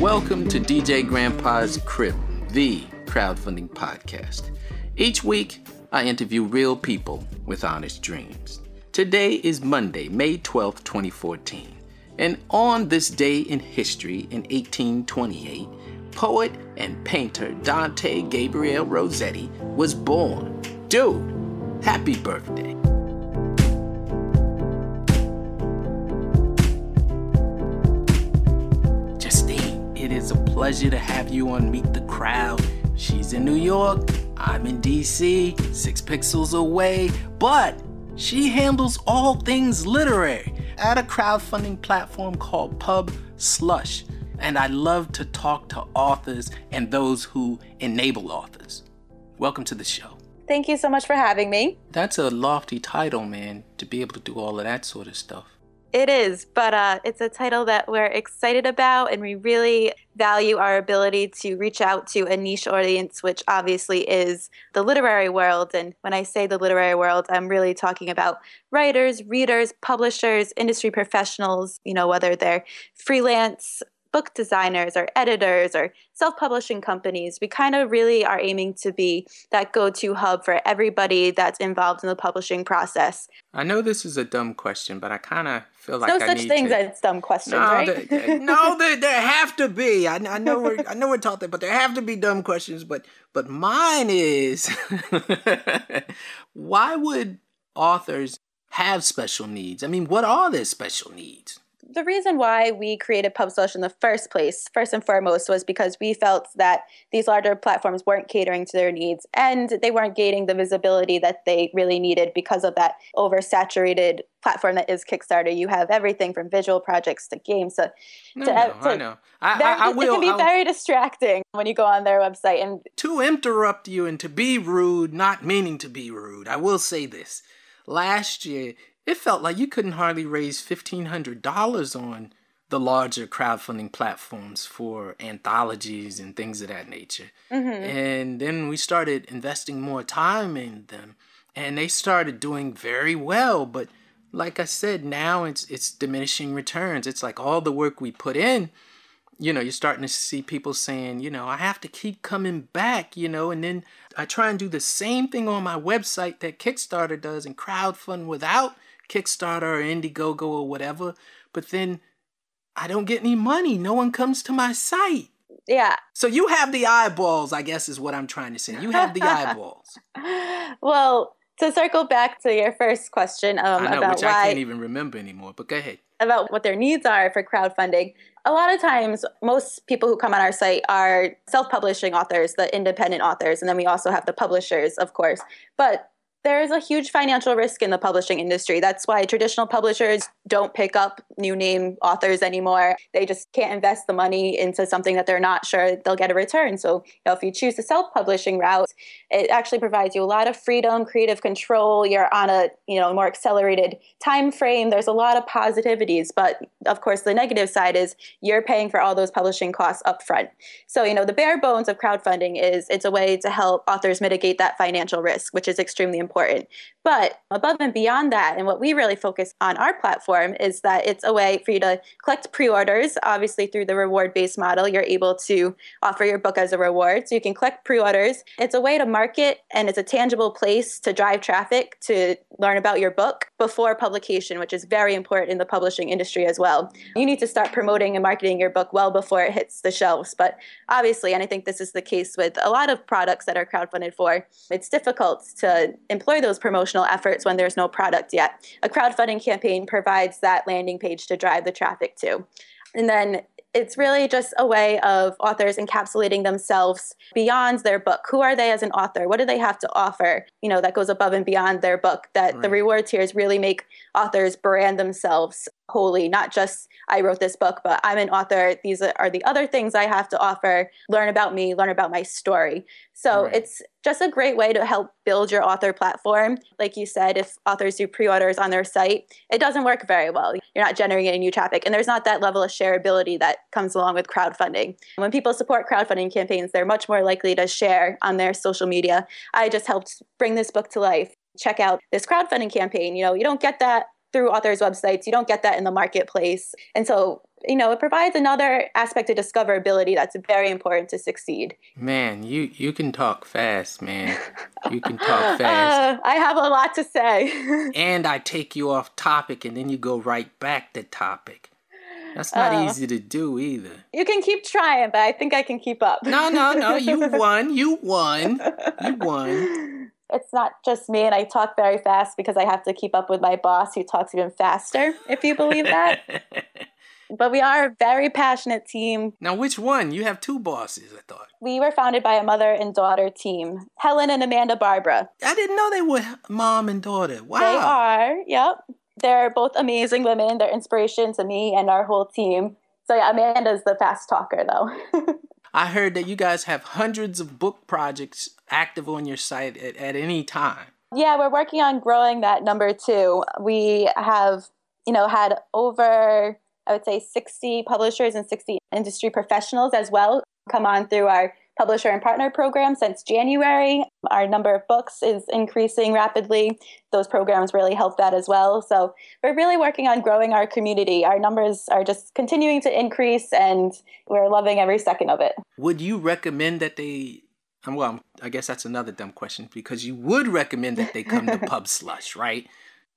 Welcome to DJ Grandpa's Crib, the crowdfunding podcast. Each week, I interview real people with honest dreams. Today is Monday, May 12th, 2014. And on this day in history in 1828, poet and painter Dante Gabriel Rossetti was born. Dude, happy birthday. Justine, it is a pleasure to have you on Meet the Crowd. She's in New York, I'm in DC, six pixels away, but she handles all things literary at a crowdfunding platform called Pub Slush. And I love to talk to authors and those who enable authors. Welcome to the show. Thank you so much for having me. That's a lofty title, man, to be able to do all of that sort of stuff. It is, but uh, it's a title that we're excited about, and we really value our ability to reach out to a niche audience, which obviously is the literary world. And when I say the literary world, I'm really talking about writers, readers, publishers, industry professionals, you know, whether they're freelance book designers or editors or self publishing companies, we kind of really are aiming to be that go to hub for everybody that's involved in the publishing process. I know this is a dumb question, but I kind of feel like no I such things to... as dumb questions, no, right? there, no, there, there have to be. I, I know we're I know we're taught that, but there have to be dumb questions. But but mine is, why would authors have special needs? I mean, what are their special needs? The reason why we created PubSlush in the first place, first and foremost, was because we felt that these larger platforms weren't catering to their needs and they weren't gaining the visibility that they really needed because of that oversaturated platform that is Kickstarter. You have everything from visual projects to games to. No, to, no, to I know. I, very, I, I will. It can be I'll- very distracting when you go on their website and to interrupt you and to be rude, not meaning to be rude, I will say this. Last year, it felt like you couldn't hardly raise $1,500 on the larger crowdfunding platforms for anthologies and things of that nature. Mm-hmm. And then we started investing more time in them, and they started doing very well. But like I said, now it's it's diminishing returns. It's like all the work we put in you know, you're starting to see people saying, you know, I have to keep coming back, you know, and then I try and do the same thing on my website that Kickstarter does and crowdfund without Kickstarter or Indiegogo or whatever, but then I don't get any money. No one comes to my site. yeah. So you have the eyeballs, I guess is what I'm trying to say. You have the eyeballs. Well, to circle back to your first question um, know, about which why I can't even remember anymore, but go ahead. about what their needs are for crowdfunding. A lot of times, most people who come on our site are self publishing authors, the independent authors, and then we also have the publishers, of course. But there is a huge financial risk in the publishing industry. That's why traditional publishers don't pick up new name authors anymore. They just can't invest the money into something that they're not sure they'll get a return. So, you know, if you choose the self-publishing route, it actually provides you a lot of freedom, creative control. You're on a, you know, more accelerated time frame. There's a lot of positivities, but of course the negative side is you're paying for all those publishing costs upfront. So, you know, the bare bones of crowdfunding is it's a way to help authors mitigate that financial risk, which is extremely important. But above and beyond that, and what we really focus on our platform is that it's a way for you to collect pre-orders. Obviously, through the reward-based model, you're able to offer your book as a reward. So you can collect pre-orders. It's a way to market and it's a tangible place to drive traffic to learn about your book before publication, which is very important in the publishing industry as well. You need to start promoting and marketing your book well before it hits the shelves. But obviously, and I think this is the case with a lot of products that are crowdfunded for, it's difficult to employ those promotional efforts when there's no product yet. A crowdfunding campaign provides that landing page to drive the traffic to. And then it's really just a way of authors encapsulating themselves beyond their book. Who are they as an author? What do they have to offer? You know, that goes above and beyond their book. That the Right. reward tiers really make authors brand themselves wholly, not just I wrote this book, but I'm an author. These are the other things I have to offer. Learn about me, learn about my story. So Right. it's just a great way to help build your author platform. Like you said, if authors do pre orders on their site, it doesn't work very well. You're not generating any new traffic, and there's not that level of shareability that comes along with crowdfunding. When people support crowdfunding campaigns, they're much more likely to share on their social media. I just helped bring this book to life. Check out this crowdfunding campaign. You know, you don't get that through authors' websites. You don't get that in the marketplace. And so you know, it provides another aspect of discoverability that's very important to succeed. Man, you you can talk fast, man. You can talk fast. Uh, I have a lot to say. and I take you off topic and then you go right back to topic. That's not uh, easy to do either. You can keep trying, but I think I can keep up. no, no, no. You won. You won. You won. It's not just me, and I talk very fast because I have to keep up with my boss who talks even faster, if you believe that. but we are a very passionate team. Now, which one? You have two bosses, I thought. We were founded by a mother and daughter team, Helen and Amanda Barbara. I didn't know they were mom and daughter. Wow. They are, yep. They're both amazing women. They're inspiration to me and our whole team. So, yeah, Amanda's the fast talker, though. I heard that you guys have hundreds of book projects active on your site at, at any time. Yeah, we're working on growing that number too. We have, you know, had over I would say 60 publishers and 60 industry professionals as well come on through our publisher and partner program since January. Our number of books is increasing rapidly. Those programs really help that as well. So we're really working on growing our community. Our numbers are just continuing to increase and we're loving every second of it. Would you recommend that they well, I guess that's another dumb question because you would recommend that they come to Pub Slush, right?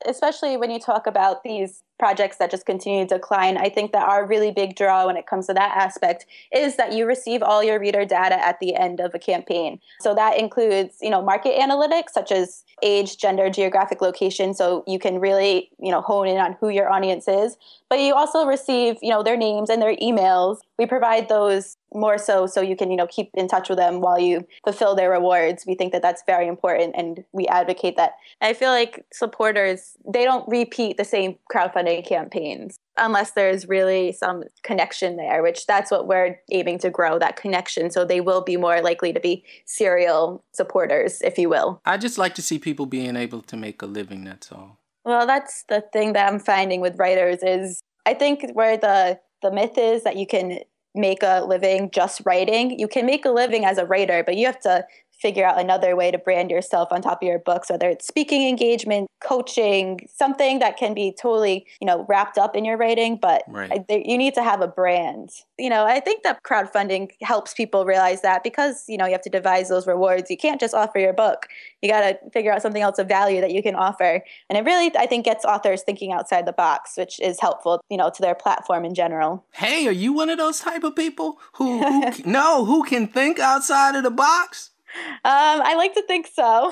especially when you talk about these projects that just continue to decline, I think that our really big draw when it comes to that aspect is that you receive all your reader data at the end of a campaign. So that includes, you know, market analytics such as age, gender, geographic location, so you can really, you know, hone in on who your audience is. But you also receive, you know, their names and their emails. We provide those more so so you can you know keep in touch with them while you fulfill their rewards we think that that's very important and we advocate that i feel like supporters they don't repeat the same crowdfunding campaigns unless there's really some connection there which that's what we're aiming to grow that connection. So they will be more likely to be serial supporters if you will. I just like to see people being able to make a living that's all. Well that's the thing that i'm finding with writers is i think where the the myth is that you can make a living just writing. You can make a living as a writer, but you have to figure out another way to brand yourself on top of your books whether it's speaking engagement coaching something that can be totally you know wrapped up in your writing but right. you need to have a brand. You know i think that crowdfunding helps people realize that because you know you have to devise those rewards you can't just offer your book. You got to figure out something else of value that you can offer. And it really i think gets authors thinking outside the box which is helpful you know to their platform in general. Hey are you one of those type of people who, who no who can think outside of the box um, I like to think so.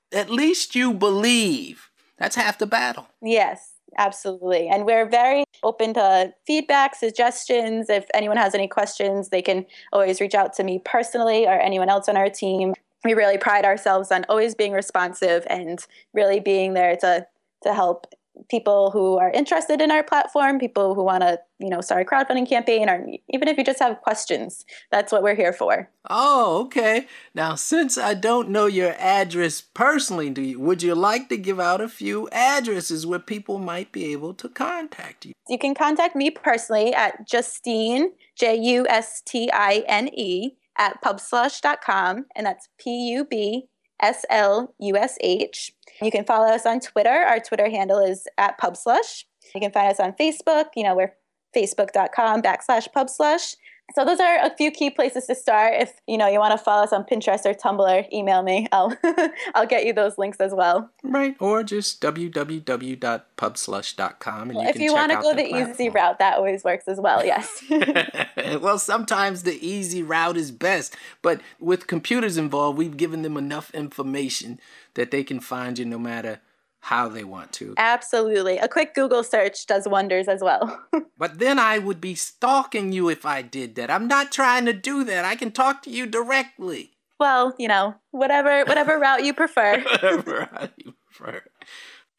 At least you believe. That's half the battle. Yes, absolutely. And we're very open to feedback, suggestions. If anyone has any questions, they can always reach out to me personally or anyone else on our team. We really pride ourselves on always being responsive and really being there to to help people who are interested in our platform, people who want to, you know, start a crowdfunding campaign, or even if you just have questions, that's what we're here for. Oh, okay. Now, since I don't know your address personally, do you, would you like to give out a few addresses where people might be able to contact you? You can contact me personally at Justine, J U S T I N E, at pubslush.com, and that's P U B S L U S H. You can follow us on Twitter. Our Twitter handle is at PubSlush. You can find us on Facebook. You know, we're facebook.com backslash PubSlush. So those are a few key places to start. If you know you want to follow us on Pinterest or Tumblr, email me. I'll I'll get you those links as well. Right, or just www.pubslush.com and well, if you want to go the, the easy route, that always works as well. Yes. well, sometimes the easy route is best, but with computers involved, we've given them enough information that they can find you no matter how they want to. Absolutely. A quick Google search does wonders as well. but then I would be stalking you if I did that. I'm not trying to do that. I can talk to you directly. Well, you know, whatever whatever route you prefer. whatever route you prefer.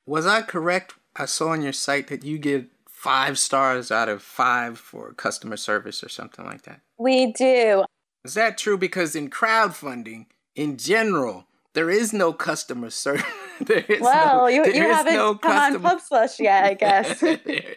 Was I correct? I saw on your site that you get five stars out of five for customer service or something like that. We do. Is that true? Because in crowdfunding, in general, there is no customer service. there is well, no, you, you haven't no come customer... on PubSlush yet, I guess.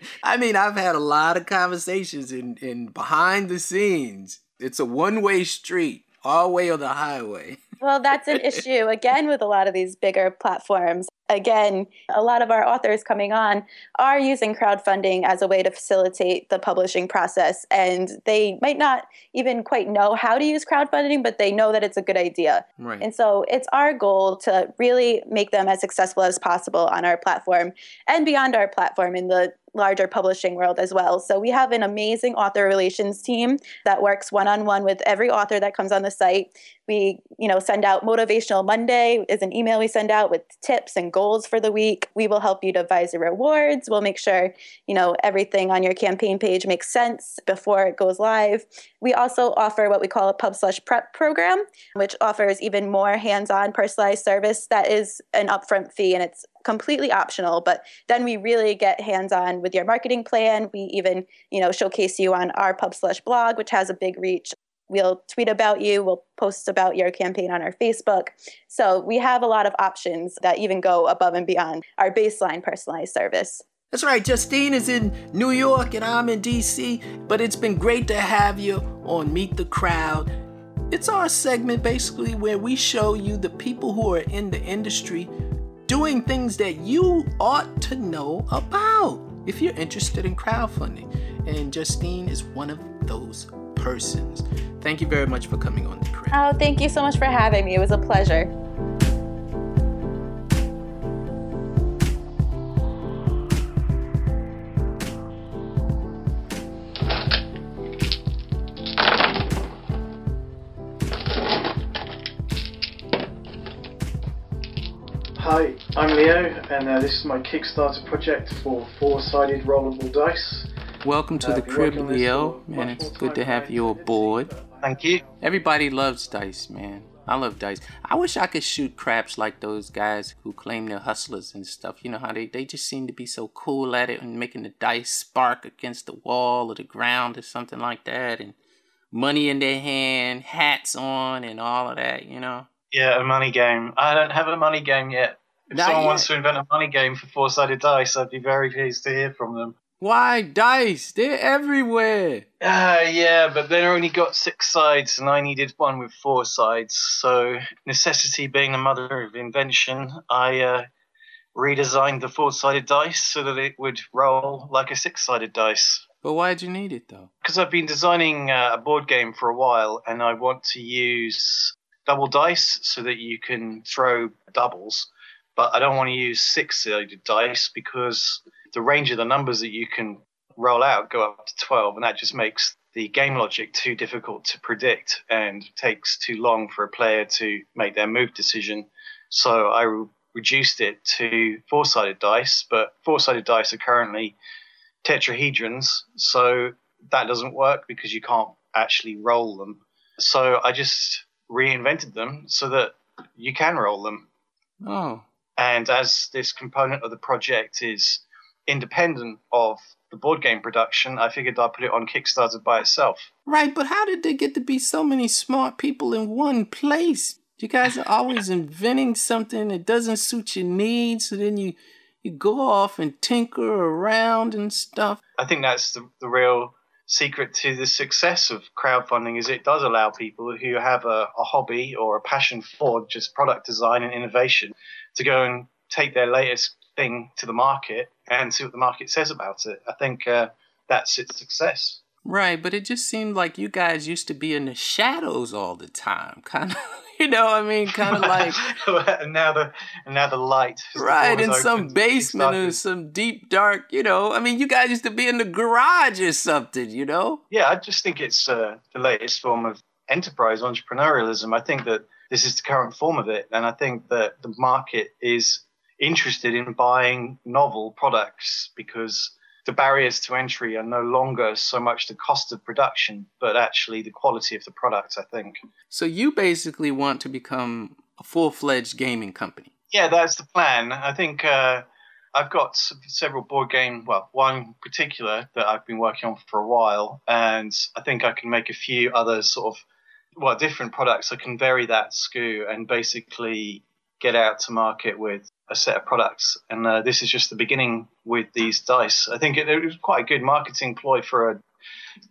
I mean, I've had a lot of conversations in, in behind the scenes. It's a one way street, all way on the highway. Well, that's an issue again with a lot of these bigger platforms. Again, a lot of our authors coming on are using crowdfunding as a way to facilitate the publishing process. And they might not even quite know how to use crowdfunding, but they know that it's a good idea. Right. And so it's our goal to really make them as successful as possible on our platform and beyond our platform in the larger publishing world as well. So we have an amazing author relations team that works one-on-one with every author that comes on the site. We, you know, send out motivational Monday is an email we send out with tips and goals for the week. We will help you devise the rewards. We'll make sure, you know, everything on your campaign page makes sense before it goes live. We also offer what we call a PubSlush prep program, which offers even more hands-on personalized service that is an upfront fee and it's completely optional but then we really get hands on with your marketing plan we even you know showcase you on our PubSlush blog which has a big reach we'll tweet about you we'll post about your campaign on our facebook so we have a lot of options that even go above and beyond our baseline personalized service that's right. Justine is in New York and I'm in DC, but it's been great to have you on Meet the Crowd. It's our segment basically where we show you the people who are in the industry doing things that you ought to know about if you're interested in crowdfunding. And Justine is one of those persons. Thank you very much for coming on the crowd. Oh, thank you so much for having me. It was a pleasure. I'm Leo, and uh, this is my Kickstarter project for four-sided rollable dice. Welcome to uh, the crib, Leo. Man, it's good to have you aboard. Thank you. Everybody loves dice, man. I love dice. I wish I could shoot craps like those guys who claim they're hustlers and stuff. You know how they, they just seem to be so cool at it and making the dice spark against the wall or the ground or something like that and money in their hand, hats on and all of that, you know? Yeah, a money game. I don't have a money game yet. If Not someone yet. wants to invent a money game for four sided dice, I'd be very pleased to hear from them. Why dice? They're everywhere. Uh, yeah, but they only got six sides, and I needed one with four sides. So, necessity being the mother of invention, I uh, redesigned the four sided dice so that it would roll like a six sided dice. But why'd you need it though? Because I've been designing uh, a board game for a while, and I want to use double dice so that you can throw doubles. But I don't want to use six sided dice because the range of the numbers that you can roll out go up to 12, and that just makes the game logic too difficult to predict and takes too long for a player to make their move decision. So I re- reduced it to four sided dice, but four sided dice are currently tetrahedrons, so that doesn't work because you can't actually roll them. So I just reinvented them so that you can roll them. Oh. And as this component of the project is independent of the board game production, I figured I'd put it on Kickstarter by itself. Right, but how did there get to be so many smart people in one place? You guys are always inventing something that doesn't suit your needs, so then you you go off and tinker around and stuff. I think that's the, the real secret to the success of crowdfunding is it does allow people who have a, a, hobby or a passion for just product design and innovation to go and take their latest thing to the market and see what the market says about it. I think uh, that's its success. Right, but it just seemed like you guys used to be in the shadows all the time, kind of. You know, I mean, kind of like and now the and now the light, right, in some basement or some deep dark. You know, I mean, you guys used to be in the garage or something. You know? Yeah, I just think it's uh, the latest form of enterprise entrepreneurialism. I think that this is the current form of it, and I think that the market is interested in buying novel products because the barriers to entry are no longer so much the cost of production, but actually the quality of the product, I think. So you basically want to become a full fledged gaming company? Yeah, that's the plan. I think uh, I've got several board game, well, one particular that I've been working on for a while, and I think I can make a few other sort of, well, different products. I can vary that SKU and basically get out to market with a set of products. And uh, this is just the beginning with these dice. I think it, it, was quite a good marketing ploy for a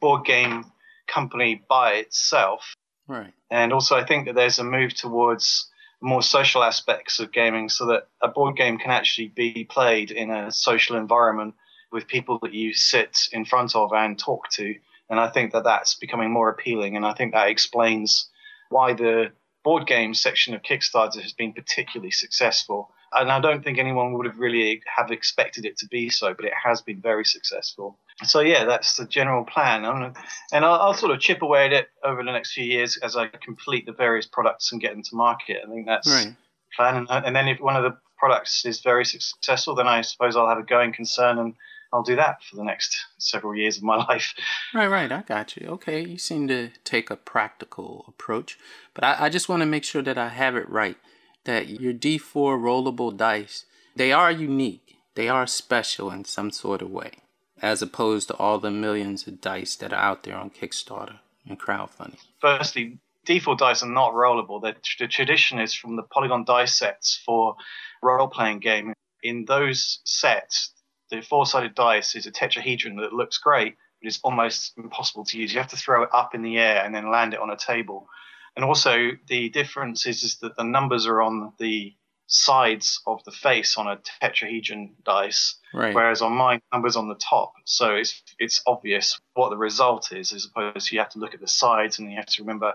board game company by itself. Right. And also, I think that there's a move towards more social aspects of gaming so that a board game can actually be played in a social environment with people that you sit in front of and talk to. And I think that that's becoming more appealing. And I think that explains why the board game section of Kickstarter has been particularly successful. And I don't think anyone would have really have expected it to be so, but it has been very successful. So yeah, that's the general plan, and I'll, I'll, sort of chip away at it over the next few years as I complete the various products and get them to market. I think that's right. the plan. And, and then if one of the products is very successful, then I suppose I'll have a going concern and I'll do that for the next several years of my life. Right, right. I got you. Okay, you seem to take a practical approach, but I, I just want to make sure that I have it right. That your D4 rollable dice, they are unique. They are special in some sort of way, as opposed to all the millions of dice that are out there on Kickstarter and crowdfunding. Firstly, D4 dice are not rollable. The, the tradition is from the Polygon dice sets for role playing game. In those sets, the four-sided dice is a tetrahedron that looks great, but it's almost impossible to use. You have to throw it up in the air and then land it on a table. And also, the difference is, is that the numbers are on the sides of the face on a tetrahedron dice, right. whereas on mine, numbers on the top. So it's it's obvious what the result is, as opposed to you have to look at the sides and you have to remember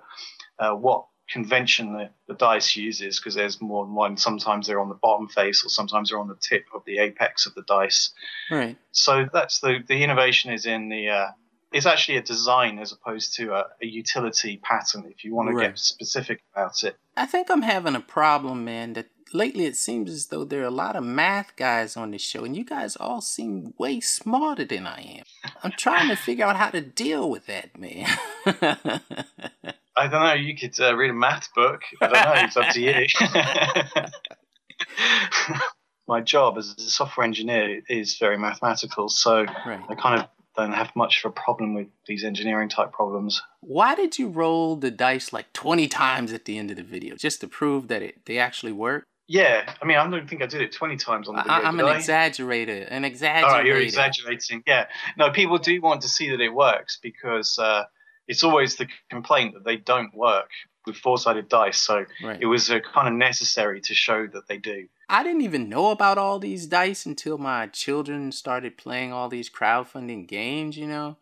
uh, what convention the, the dice uses because there's more than one. Sometimes they're on the bottom face or sometimes they're on the tip of the apex of the dice. Right. So that's the the innovation is in the. Uh, it's actually a design as opposed to a, a utility pattern. If you want to right. get specific about it, I think I'm having a problem, man. That lately it seems as though there are a lot of math guys on this show, and you guys all seem way smarter than I am. I'm trying to figure out how to deal with that, man. I don't know. You could uh, read a math book. I don't know. It's up to you. My job as a software engineer is very mathematical, so right. I kind of don't have much of a problem with these engineering type problems. Why did you roll the dice like 20 times at the end of the video just to prove that it they actually work? Yeah, I mean, I don't think I did it 20 times on the video. I, am an I? exaggerator, an exaggerator. All right, you're exaggerating. Yeah. No, people do want to see that it works because uh, it's always the complaint that they don't work with four-sided dice. So right. it was uh, kind of necessary to show that they do. I didn't even know about all these dice until my children started playing all these crowdfunding games, you know,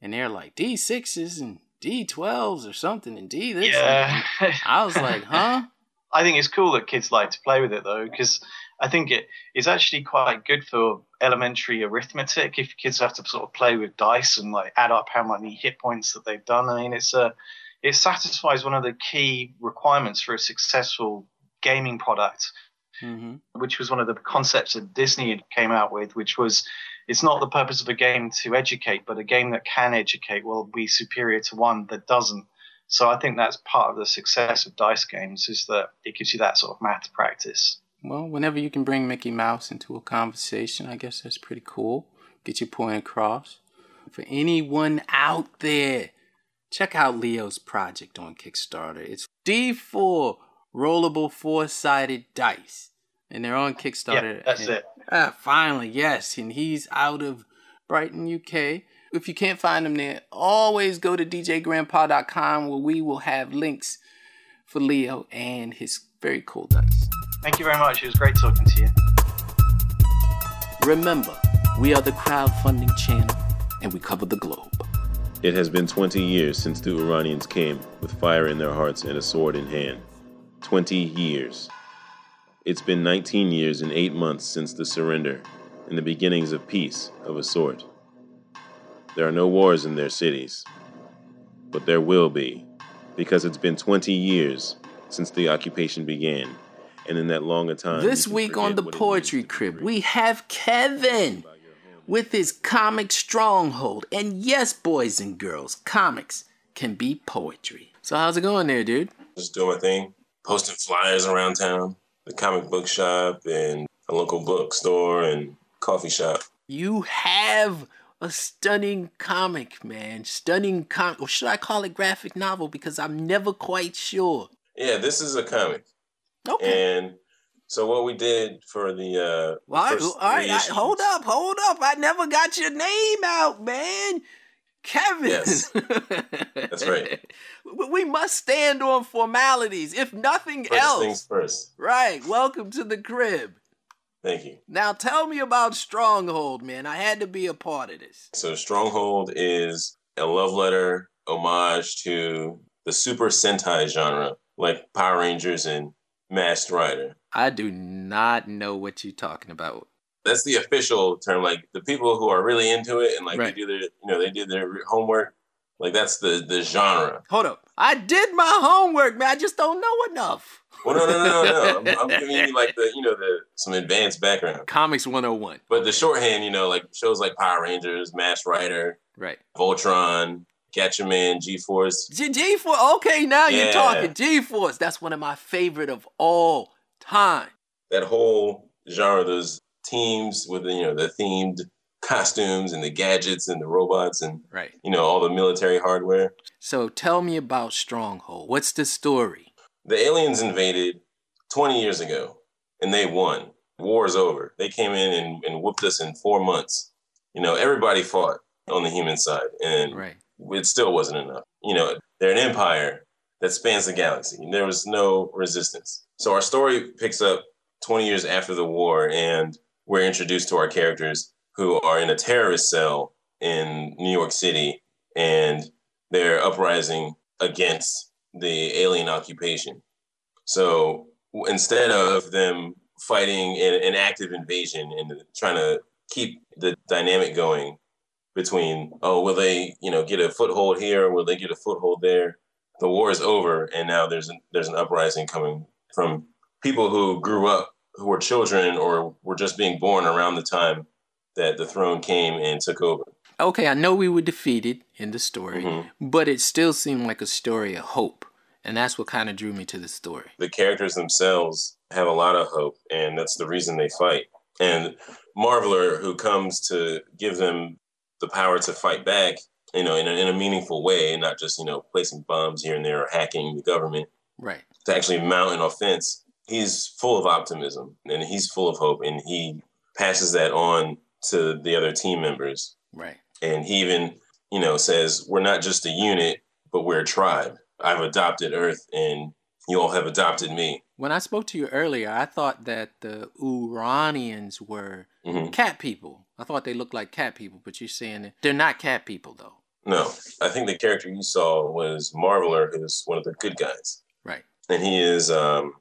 and they're like D sixes and D twelves or something and D this. Yeah. I was like, huh? I think it's cool that kids like to play with it though, because I think it is actually quite good for elementary arithmetic if kids have to sort of play with dice and like add up how many hit points that they've done. I mean, it's a it satisfies one of the key requirements for a successful gaming product, mm-hmm. which was one of the concepts that Disney came out with, which was it's not the purpose of a game to educate, but a game that can educate will be superior to one that doesn't. So I think that's part of the success of dice games is that it gives you that sort of math practice. Well, whenever you can bring Mickey Mouse into a conversation, I guess that's pretty cool. Get your point across. For anyone out there, check out Leo's project on Kickstarter. It's D4 rollable four sided dice. And they're on Kickstarter. Yeah, that's and, it. Ah, finally, yes. And he's out of Brighton, UK. If you can't find him there, always go to djgrandpa.com where we will have links for Leo and his very cool dice. Thank you very much. It was great talking to you. Remember, we are the crowdfunding channel and we cover the globe. It has been 20 years since the Uranians came with fire in their hearts and a sword in hand. 20 years. It's been 19 years and 8 months since the surrender and the beginnings of peace of a sort. There are no wars in their cities, but there will be, because it's been 20 years since the occupation began and in that long a time. This week on the Poetry Crib, we have Kevin with his comic stronghold. And yes, boys and girls, comics can be poetry. So how's it going there, dude? Just doing my thing, posting flyers around town, the comic book shop and a local bookstore and coffee shop. You have a stunning comic, man. Stunning comic. Or should I call it graphic novel? Because I'm never quite sure. Yeah, this is a comic. Okay. And so what we did for the uh well, all right, I, hold up, hold up. I never got your name out, man. Kevin. Yes. That's right. we must stand on formalities, if nothing First else. things first. Right. Welcome to the crib. Thank you. Now tell me about Stronghold, man. I had to be a part of this. So Stronghold is a love letter homage to the Super Sentai genre, like Power Rangers and Masked Rider. I do not know what you're talking about. That's the official term. Like the people who are really into it and like Right. they do their, you know, they did their homework. Like that's the the genre. Hold up. I did my homework, man. I just don't know enough. Well, no, no, no, no, no. I'm, I'm giving you like the, you know, the some advanced background. Comics 101. But the shorthand, you know, like shows like Power Rangers, Masked Rider, Right. Voltron, Gatchaman, G Force. G- G-Force. Okay, now you're talking. G-Force. That's one of my favorite of all time. That whole genre, those teams with the, you know, the themed costumes and the gadgets and the robots and, Right. you know, all the military hardware. So tell me about Stronghold. What's the story? The aliens invaded 20 years ago and they won. War is over. They came in and, and whooped us in four months. You know, everybody fought on the human side and Right. It still wasn't enough. You know, they're an empire that spans the galaxy. and There was no resistance. So our story picks up 20 years after the war, and we're introduced to our characters who are in a terrorist cell in New York City, and they're uprising against the alien occupation. So instead of them fighting an, an active invasion and trying to keep the dynamic going between oh will they you know get a foothold here or will they get a foothold there the war is over and now there's an, there's an uprising coming from people who grew up who were children or were just being born around the time that the throne came and took over Okay, I know we were defeated in the story, Mhm. but it still seemed like a story of hope. And that's what kind of drew me to the story. the characters themselves have a lot of hope and that's the reason they fight and marveler who comes to give them the power to fight back you know in a, in a meaningful way and not just you know placing bombs here and there or hacking the government Right. to actually mount an offense, he's full of optimism and he's full of hope, and he passes that on to the other team members. Right. And he even, you know, says, "We're not just a unit, but we're a tribe. I've adopted Earth, and you all have adopted me." When I spoke to you earlier, I thought that the Uranians were hmm cat people. I thought they looked like cat people, but you're saying that they're not cat people, though. No, I think the character you saw was Marveler, who's one of the good guys, Right. and he is. Um,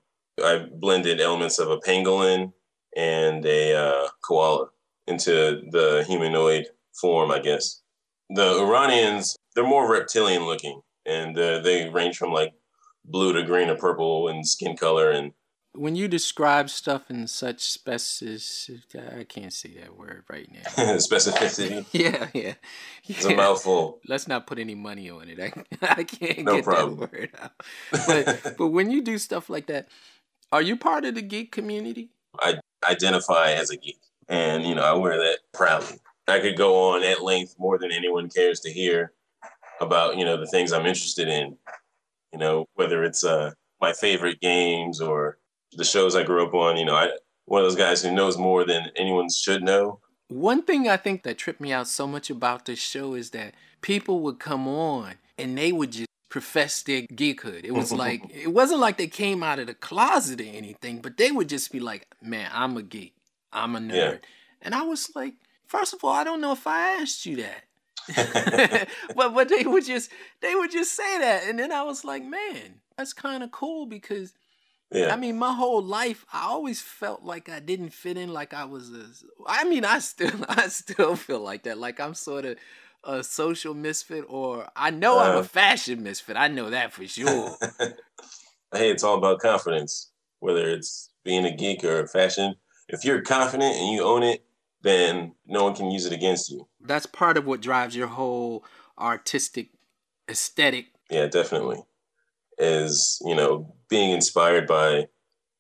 I blended elements of a pangolin and a uh, koala into the humanoid form, I guess. The Uranians, they're more reptilian looking, and uh, they range from like blue to green to purple in skin color, and When you describe stuff in such specific, I can't say that word right now. specificity. yeah, yeah. It's a mouthful. Let's not put any money on it. I, I can't No get problem. that word out. But but when you do stuff like that, are you part of the geek community? I identify as a geek, and you know I wear that proudly. I could go on at length more than anyone cares to hear about you know the things I'm interested in. You know whether it's uh, my favorite games or the shows I grew up on. You know I one of those guys who knows more than anyone should know. One thing I think that tripped me out so much about this show is that people would come on and they would just profess their geekhood. It was like it wasn't like they came out of the closet or anything, but they would just be like, "Man, I'm a geek. I'm a nerd." Yeah. And I was like, first of all, I don't know if I asked you that. but but they would just they would just say that and then I was like, "Man, that's kind of cool because Yeah, I mean, my whole life, I always felt like I didn't fit in. Like I was a. I mean, I still, I still feel like that. Like I'm sort of a social misfit, or I know I'm Uh. a fashion misfit. I know that for sure. hey, it's all about confidence. Whether it's being a geek or a fashion, if you're confident and you own it, then no one can use it against you. That's part of what drives your whole artistic aesthetic. Yeah, definitely. Is, you know, being inspired by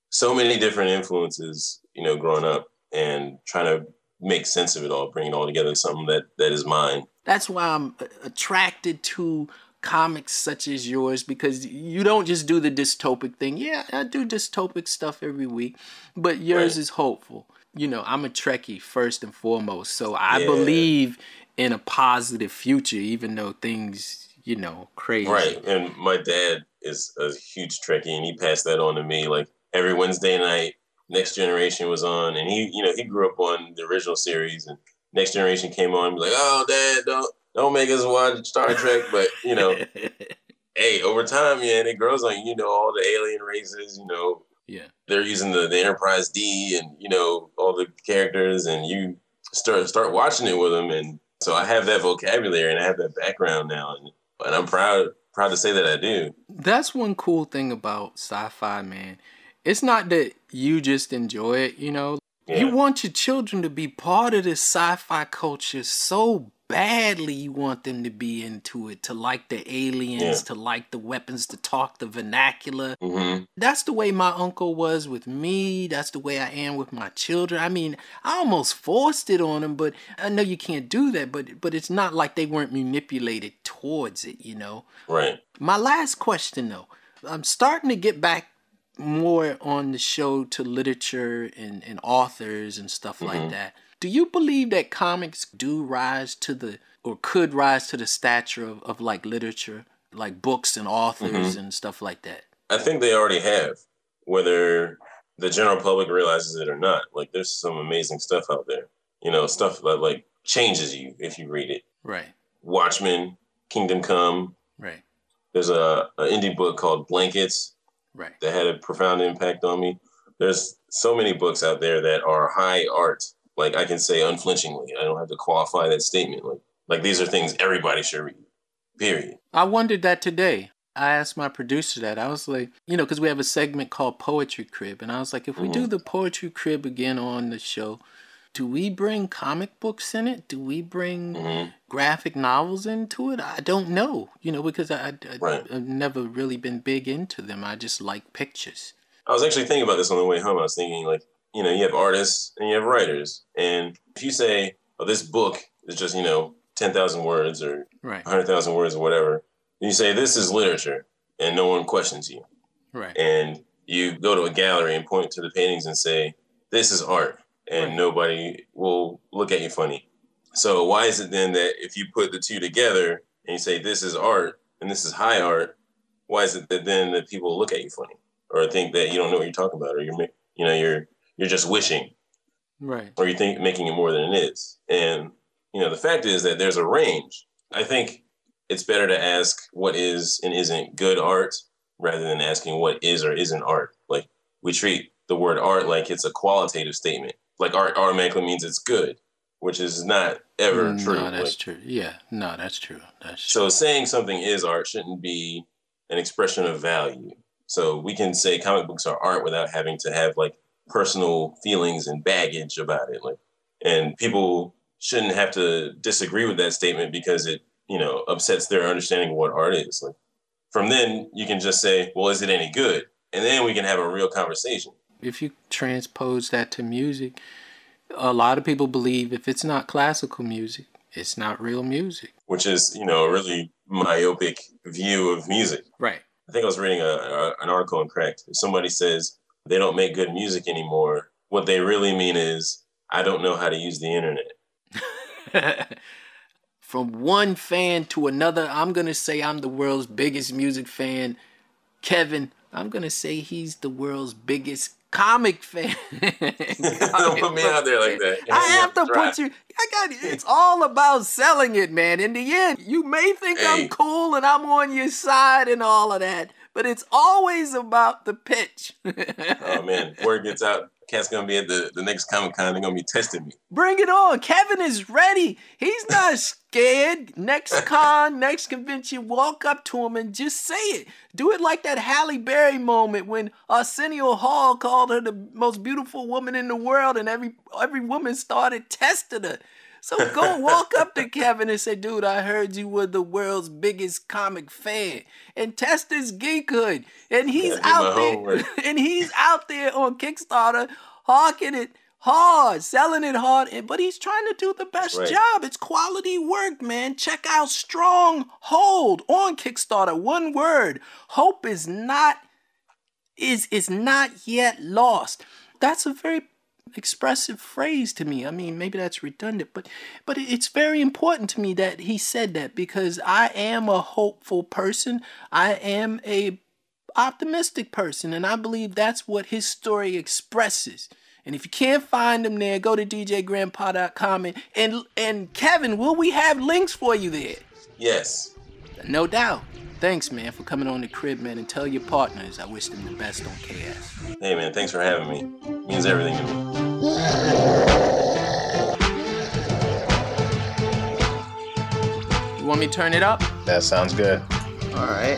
so many different influences, you know, growing up and trying to make sense of it all, bring it all together, something that, that is mine. That's why I'm attracted to comics such as yours because you don't just do the dystopic thing. Yeah, I do dystopic stuff every week, but yours Right. is hopeful. You know, I'm a Trekkie first and foremost, so I Yeah. believe in a positive future, even though things, you know, crazy. Right. And my dad is a huge Trekkie and he passed that on to me. Like every Wednesday night, Next Generation was on and he, you know, he grew up on the original series and Next Generation came on and be like, Oh dad, don't don't make us watch Star Trek. But, you know, hey, over time, man, it grows on you know, all the alien races, you know, yeah. they're using the, the Enterprise D and, you know, all the characters and you start start watching it with them and so I have that vocabulary and I have that background now and and I'm proud proud to say that I do. That's one cool thing about sci-fi, man. It's not that you just enjoy it, you know. Yeah. You want your children to be part of this sci-fi culture so badly you want them to be into it, to like the aliens, Yeah. to like the weapons, to talk the vernacular. hmm That's the way my uncle was with me. That's the way I am with my children. I mean, I almost forced it on them, but I know you can't do that. But but it's not like they weren't manipulated towards it, you know. Right. My last question though, I'm starting to get back more on the show to literature and, and authors and stuff like Mhm. that. Do you believe that comics do rise to the or could rise to the stature of, of like literature, like books and authors mm-hmm. and stuff like that? I think they already have, whether the general public realizes it or not. Like there's some amazing stuff out there. You know, stuff that like changes you if you read it. Right, Watchmen, Kingdom Come. right, There's a, a indie book called Blankets right. that had a profound impact on me. There's so many books out there that are high art. Like I can say unflinchingly, I don't have to qualify that statement. Like like these are things everybody should read. Period. I wondered that today. I asked my producer that. I was like, you know, because we have a segment called Poetry Crib. And I was like, if we do the Poetry Crib again on the show, do we bring comic books in it? Do we bring Mhm. graphic novels into it? I don't know, you know, because I, I, Right. I've never really been big into them. I just like pictures. I was actually thinking about this on the way home. I was thinking, like, you know, you have artists and you have writers. And if you say, oh, this book is just, you know, 10,000 words or Right, 100,000 words or whatever, you say, this is literature, and no one questions you. right, And you go to a gallery and point to the paintings and say, this is art, and Right. nobody will look at you funny. So, why is it then that if you put the two together and you say, this is art and this is high art, why is it that then that people look at you funny or think that you don't know what you're talking about or you're, you know, you're, you're just wishing right, or you think making it more than it is. And you know, the fact is that there's a range. I think it's better to ask what is and isn't good art rather than asking what is or isn't art. Like we treat the word art like it's a qualitative statement. Like art automatically means it's good, which is not ever Mm, true. No, that's Like, true. Yeah, no, that's true. That's true. so saying something is art shouldn't be an expression of value. So we can say comic books are art without having to have like personal feelings and baggage about it. Like, and people shouldn't have to disagree with that statement because it, you know, upsets their understanding of what art is. Like, from then you can just say, well, is it any good? And then we can have a real conversation. if you transpose that to music, a lot of people believe if it's not classical music, it's not real music. Which is, you know, a really myopic view of music. Right. I think I was reading a, a, an article in Cracked. Somebody says they don't make good music anymore, what they really mean is, I don't know how to use the internet. From one fan to another, I'm going to say I'm the world's biggest music fan. Kevin, I'm going to say he's the world's biggest comic fan. don't put me out there like that. I have to Try. put you. I got. It's all about selling it, man. In the end, you may think Hey. I'm cool and I'm on your side and all of that, but it's always about the pitch. Oh man, word gets out. Cat's gonna be at the, the next Comic Con. They're gonna be testing me. Bring it on. Kevin is ready. He's not scared. Next con, next convention, walk up to him and just say it. Do it like that Halle Berry moment when Arsenio Hall called her the most beautiful woman in the world and every every woman started testing her. So go walk up to Kevin and say, dude, I heard you were the world's biggest comic fan. And test his geekhood. And he's out there homework. and he's out there on Kickstarter hawking it hard, selling it hard, and but he's trying to do the best right. job. It's quality work, man. Check out Stronghold on Kickstarter. One word. Hope is not is is not yet lost. That's a very expressive phrase to me. I mean, maybe that's redundant, but but it's very important to me that he said that because I am a hopeful person. I am a optimistic person, and I believe that's what his story expresses. And if you can't find him there, go to djgrandpa.com and, and and Kevin, will we have links for you there? Yes. No doubt. Thanks, man, for coming on the crib, man, and tell your partners I wish them the best on KS. Hey, man, thanks for having me. It means everything to me. You want me to turn it up? That sounds good. All right.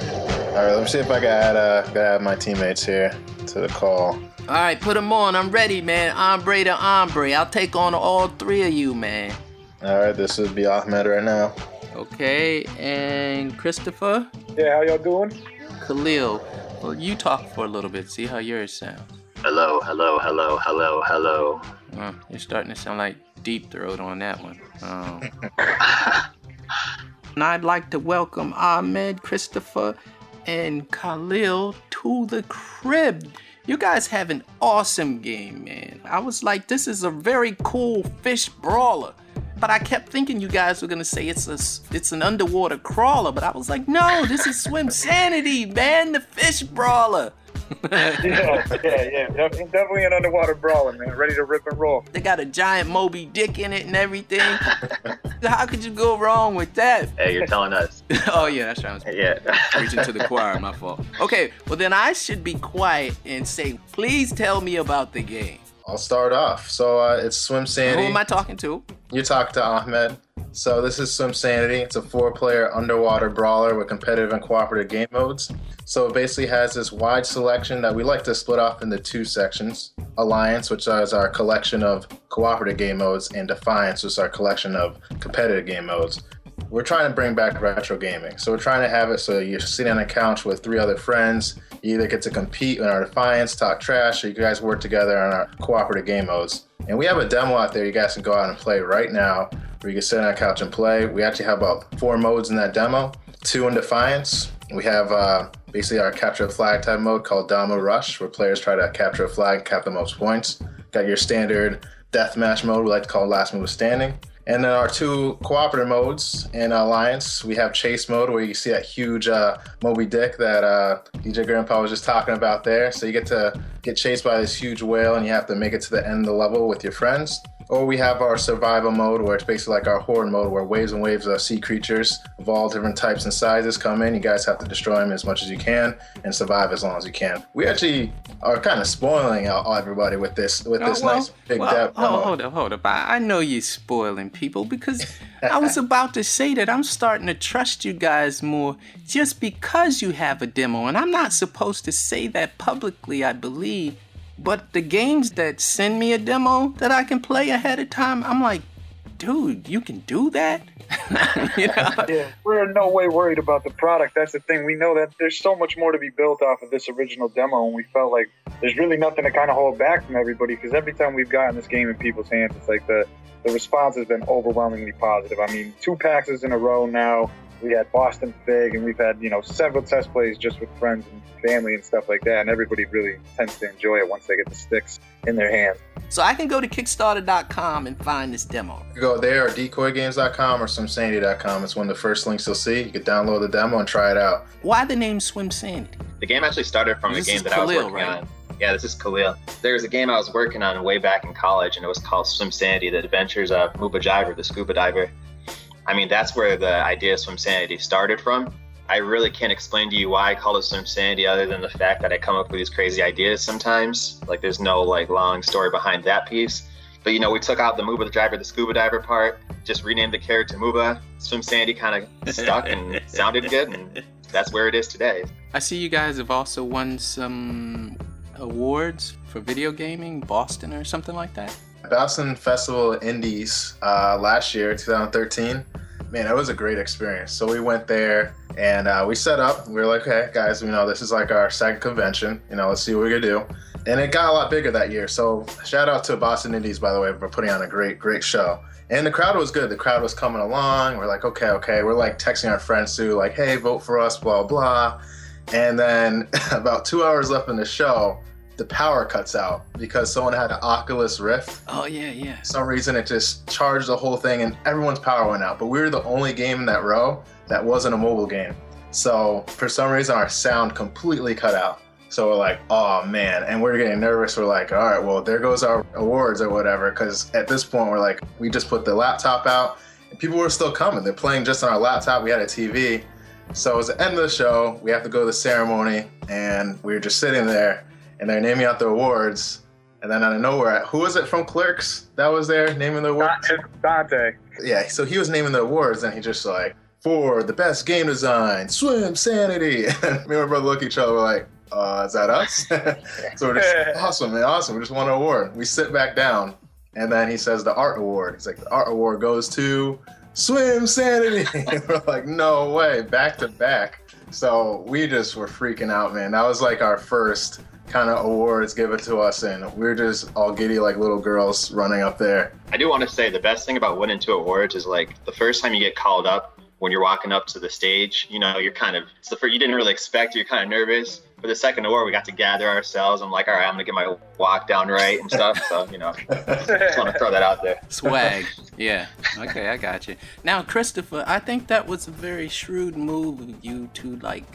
All right, let me see if I can add, uh, can add my teammates here to the call. All right, put them on. I'm ready, man. Ombre to ombre. I'll take on all three of you, man. All right, this would be Ahmed right now. Okay, and Christopher, Yeah, how y'all doing? Khalil. Well, you talk for a little bit. See how yours sounds. Hello, hello, hello, hello, hello. Uh, you're starting to sound like Deep Throat on that one. Um, and I'd like to welcome Ahmed, Christopher, and Khalil to the crib. You guys have an awesome game, man. I was like, this is a very cool fish brawler. But I kept thinking you guys were gonna say it's a it's an underwater crawler, but I was like, no, this is Swim Sanity, man, the fish brawler. Yeah, yeah, yeah. Definitely, definitely an underwater brawler, man. Ready to rip and roll. They got a giant Moby Dick in it and everything. How could you go wrong with that? Hey, you're telling us. oh yeah, that's right. Yeah. preaching to the choir. My fault. Okay, well then I should be quiet and say, please tell me about the game. I'll start off. So uh, it's Swim Sanity. Who am I talking to? You talk to Ahmed. So this is Swim Sanity. It's a four-player underwater brawler with competitive and cooperative game modes. So it basically has this wide selection that we like to split off into two sections. Alliance, which is our collection of cooperative game modes, and Defiance, which is our collection of competitive game modes. We're trying to bring back retro gaming. So we're trying to have it so you're sitting on a couch with three other friends. You either get to compete in our Defiance, talk trash, or you guys work together on our cooperative game modes. And we have a demo out there you guys can go out and play right now where you can sit on a couch and play. We actually have about four modes in that demo. Two in Defiance. We have uh, basically our capture a flag type mode called Damo Rush, where players try to capture a flag cap the most points. Got your standard deathmatch mode, we like to call Last Move Standing. And then our two cooperative modes in Alliance, we have Chase mode where you see that huge uh, Moby Dick that uh, DJ Grandpa was just talking about there. So you get to get chased by this huge whale and you have to make it to the end of the level with your friends. Or we have our survival mode where it's basically like our horde mode where waves and waves of sea creatures of all different types and sizes come in. You guys have to destroy them as much as you can and survive as long as you can. We actually are kind of spoiling everybody with this with oh, this Oh, well, nice big well, depth. Hold, hold up, hold up. I, I know you're spoiling people because I was about to say that I'm starting to trust you guys more just because you have a demo. And I'm not supposed to say that publicly, I believe. But the games that send me a demo that I can play ahead of time, I'm like, dude, you can do that? you know? Yeah, we're in no way worried about the product. That's the thing. We know that there's so much more to be built off of this original demo, and we felt like there's really nothing to kind of hold back from everybody because every time we've gotten this game in people's hands, it's like the the response has been overwhelmingly positive. I mean, two PAXs in a row now. We had Boston Fig, and we've had you know several test plays just with friends and family and stuff like that, and everybody really tends to enjoy it once they get the sticks in their hands. So I can go to Kickstarter.com and find this demo. You go there or decoygames.com or swimsanity.com. It's one of the first links you'll see. You can download the demo and try it out. Why the name Swim Sanity? The game actually started from This a game is that I was working right? on. Yeah, this is Khalil. There was a game I was working on way back in college, and it was called Swim Sanity: The Adventures of Muba Jiver, the scuba diver. I mean, that's where the idea of Swim Sanity started from. I really can't explain to you why I call it Swim Sanity, other than the fact that I come up with these crazy ideas sometimes. Like, there's no like long story behind that piece. But you know, we took out the Muba the driver, the scuba diver part, just renamed the character Muba. Swim Sanity kind of stuck and sounded good, and that's where it is today. I see you guys have also won some awards for video gaming, Boston or something like that. Boston Festival Indies uh, last year, 2013. Man, it was a great experience. So we went there and uh, we set up. We were like, okay, guys, you know, this is like our second convention. You know, let's see what we can do. And it got a lot bigger that year. So shout out to Boston Indies, by the way, for putting on a great, great show. And the crowd was good. The crowd was coming along. We're like, okay, okay. We're like texting our friends too, like, hey, vote for us, blah, blah. And then about two hours left in the show, the power cuts out because someone had an Oculus Rift. Oh yeah, yeah. For some reason it just charged the whole thing and everyone's power went out. But we were the only game in that row that wasn't a mobile game. So for some reason our sound completely cut out. So we're like, oh man, and we're getting nervous. We're like, all right, well there goes our awards or whatever. Because at this point we're like, we just put the laptop out, and people were still coming. They're playing just on our laptop. We had a TV. So it was the end of the show. We have to go to the ceremony, and we were just sitting there, and they're naming out the awards. And then out of nowhere, who was it from Clerks that was there naming the awards? Dante. Yeah, so he was naming the awards, and he just like, for the best game design, Swim Sanity. And me and my brother look at each other, we're like, uh, is that us? so we're just, awesome, man, awesome. We just won an award. We sit back down, and then he says the art award. He's like, the art award goes to Swim Sanity. we're like, no way, back to back. So we just were freaking out, man. That was like our first kind of awards given to us, and we are just all giddy like little girls running up there. I do want to say the best thing about winning two awards is like the first time you get called up when you're walking up to the stage, you know, you're kind of it's the first you didn't really expect, you're kind of nervous. For the second award, we got to gather ourselves. I'm like, all right, I'm gonna get my walk down right and stuff. So you know, just want to throw that out there. Swag, yeah. Okay, I got you. Now, Christopher, I think that was a very shrewd move of you to like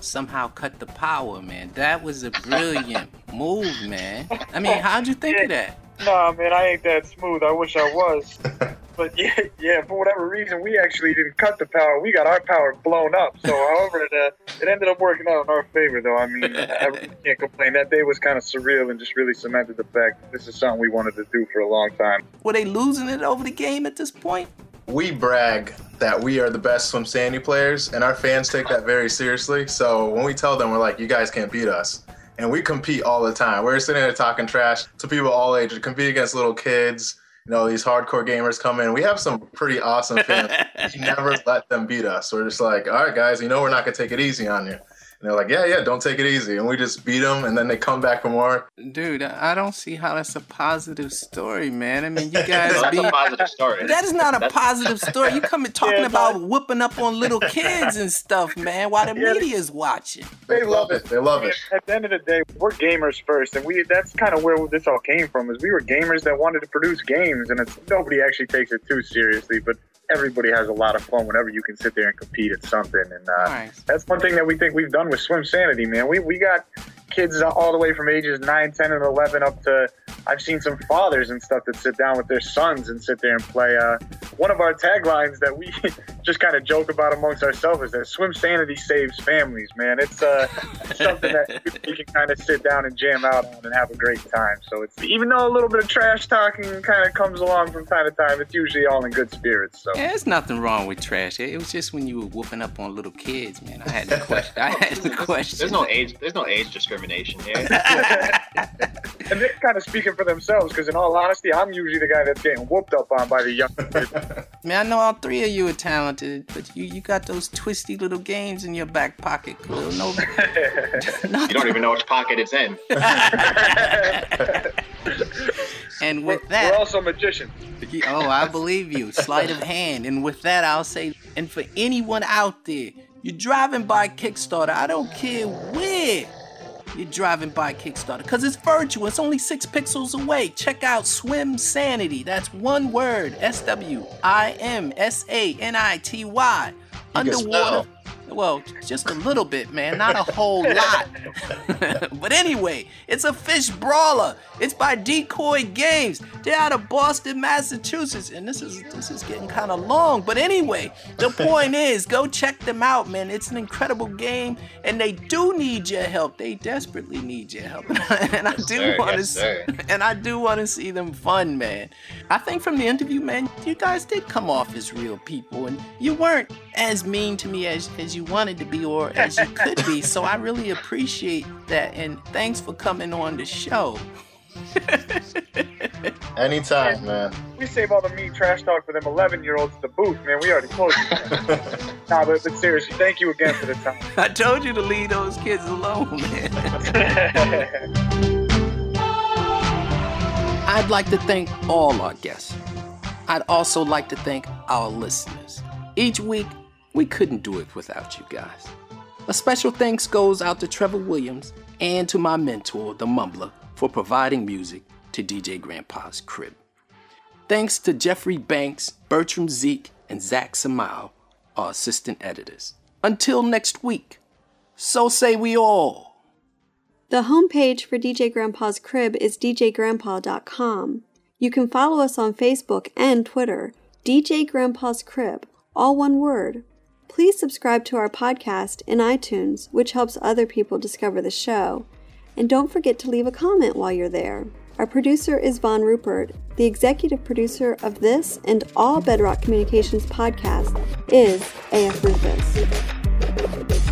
somehow cut the power, man. That was a brilliant move, man. I mean, how'd you think of that? Nah, man, I ain't that smooth. I wish I was. but yeah, yeah, for whatever reason, we actually didn't cut the power. We got our power blown up. So, however, it, uh, it ended up working out in our favor, though. I mean, I really can't complain. That day was kind of surreal and just really cemented the fact that this is something we wanted to do for a long time. Were they losing it over the game at this point? We brag that we are the best Swim Sanity players, and our fans take that very seriously. So when we tell them, we're like, you guys can't beat us and we compete all the time. We're sitting there talking trash to people all ages, compete against little kids. You know, these hardcore gamers come in. We have some pretty awesome fans. we never let them beat us. We're just like, all right, guys, you know, we're not gonna take it easy on you. And they're like, yeah, yeah, don't take it easy. And we just beat them, and then they come back for more. Dude, I don't see how that's a positive story, man. I mean, you guys. that's be, a positive story. That is not a positive story. You come and talking yeah, about not... whooping up on little kids and stuff, man, while the yeah. media's watching. They love it. They love it. At the end of the day, we're gamers first, and we that's kind of where this all came from. Is we were gamers that wanted to produce games, and it's nobody actually takes it too seriously, but everybody has a lot of fun whenever you can sit there and compete at something. And uh, nice. that's one thing that we think we've done with Swim Sanity, man. We, we got kids all the way from ages 9, 10, and 11 up to I've seen some fathers and stuff that sit down with their sons and sit there and play. Uh, one of our taglines that we just kind of joke about amongst ourselves is that swim sanity saves families, man. It's uh, something that you can kind of sit down and jam out on and have a great time. So it's even though a little bit of trash talking kind of comes along from time to time, it's usually all in good spirits. So there's nothing wrong with trash. It was just when you were whooping up on little kids, man. I had the question. I had the question. There's no age. There's no age discrimination here. and they're kind of speaking for themselves because, in all honesty, I'm usually the guy that's getting whooped up on by the young kids. Man, I know all three of you are talented, but you, you got those twisty little games in your back pocket, Khalil. No, you don't even know which pocket it's in. And with we're, that, we're also magicians. Oh, I believe you. Sleight of hand. And with that, I'll say, and for anyone out there, you're driving by Kickstarter. I don't care where you're driving by Kickstarter because it's virtual. It's only six pixels away. Check out Swim Sanity. That's one word S W I M S A N I T Y. Underwater well, just a little bit, man, not a whole lot. but anyway, it's a fish brawler. It's by Decoy Games. They're out of Boston, Massachusetts, and this is this is getting kind of long. But anyway, the point is, go check them out, man. It's an incredible game, and they do need your help. They desperately need your help, and I do want to, yes, and I do want to see them fun, man. I think from the interview, man, you guys did come off as real people, and you weren't as mean to me as as you you wanted to be or as you could be. So I really appreciate that. And thanks for coming on the show. Anytime, man. We save all the mean trash talk for them 11 year olds at the booth, man. We already closed. nah, but, but seriously, thank you again for the time. I told you to leave those kids alone, man. I'd like to thank all our guests. I'd also like to thank our listeners. Each week, we couldn't do it without you guys. A special thanks goes out to Trevor Williams and to my mentor, The Mumbler, for providing music to DJ Grandpa's crib. Thanks to Jeffrey Banks, Bertram Zeke, and Zach Samau, our assistant editors. Until next week, so say we all. The homepage for DJ Grandpa's Crib is djgrandpa.com. You can follow us on Facebook and Twitter, DJ Grandpa's Crib, all one word. Please subscribe to our podcast in iTunes, which helps other people discover the show. And don't forget to leave a comment while you're there. Our producer is Von Rupert. The executive producer of this and all Bedrock Communications podcasts is AF Rufus.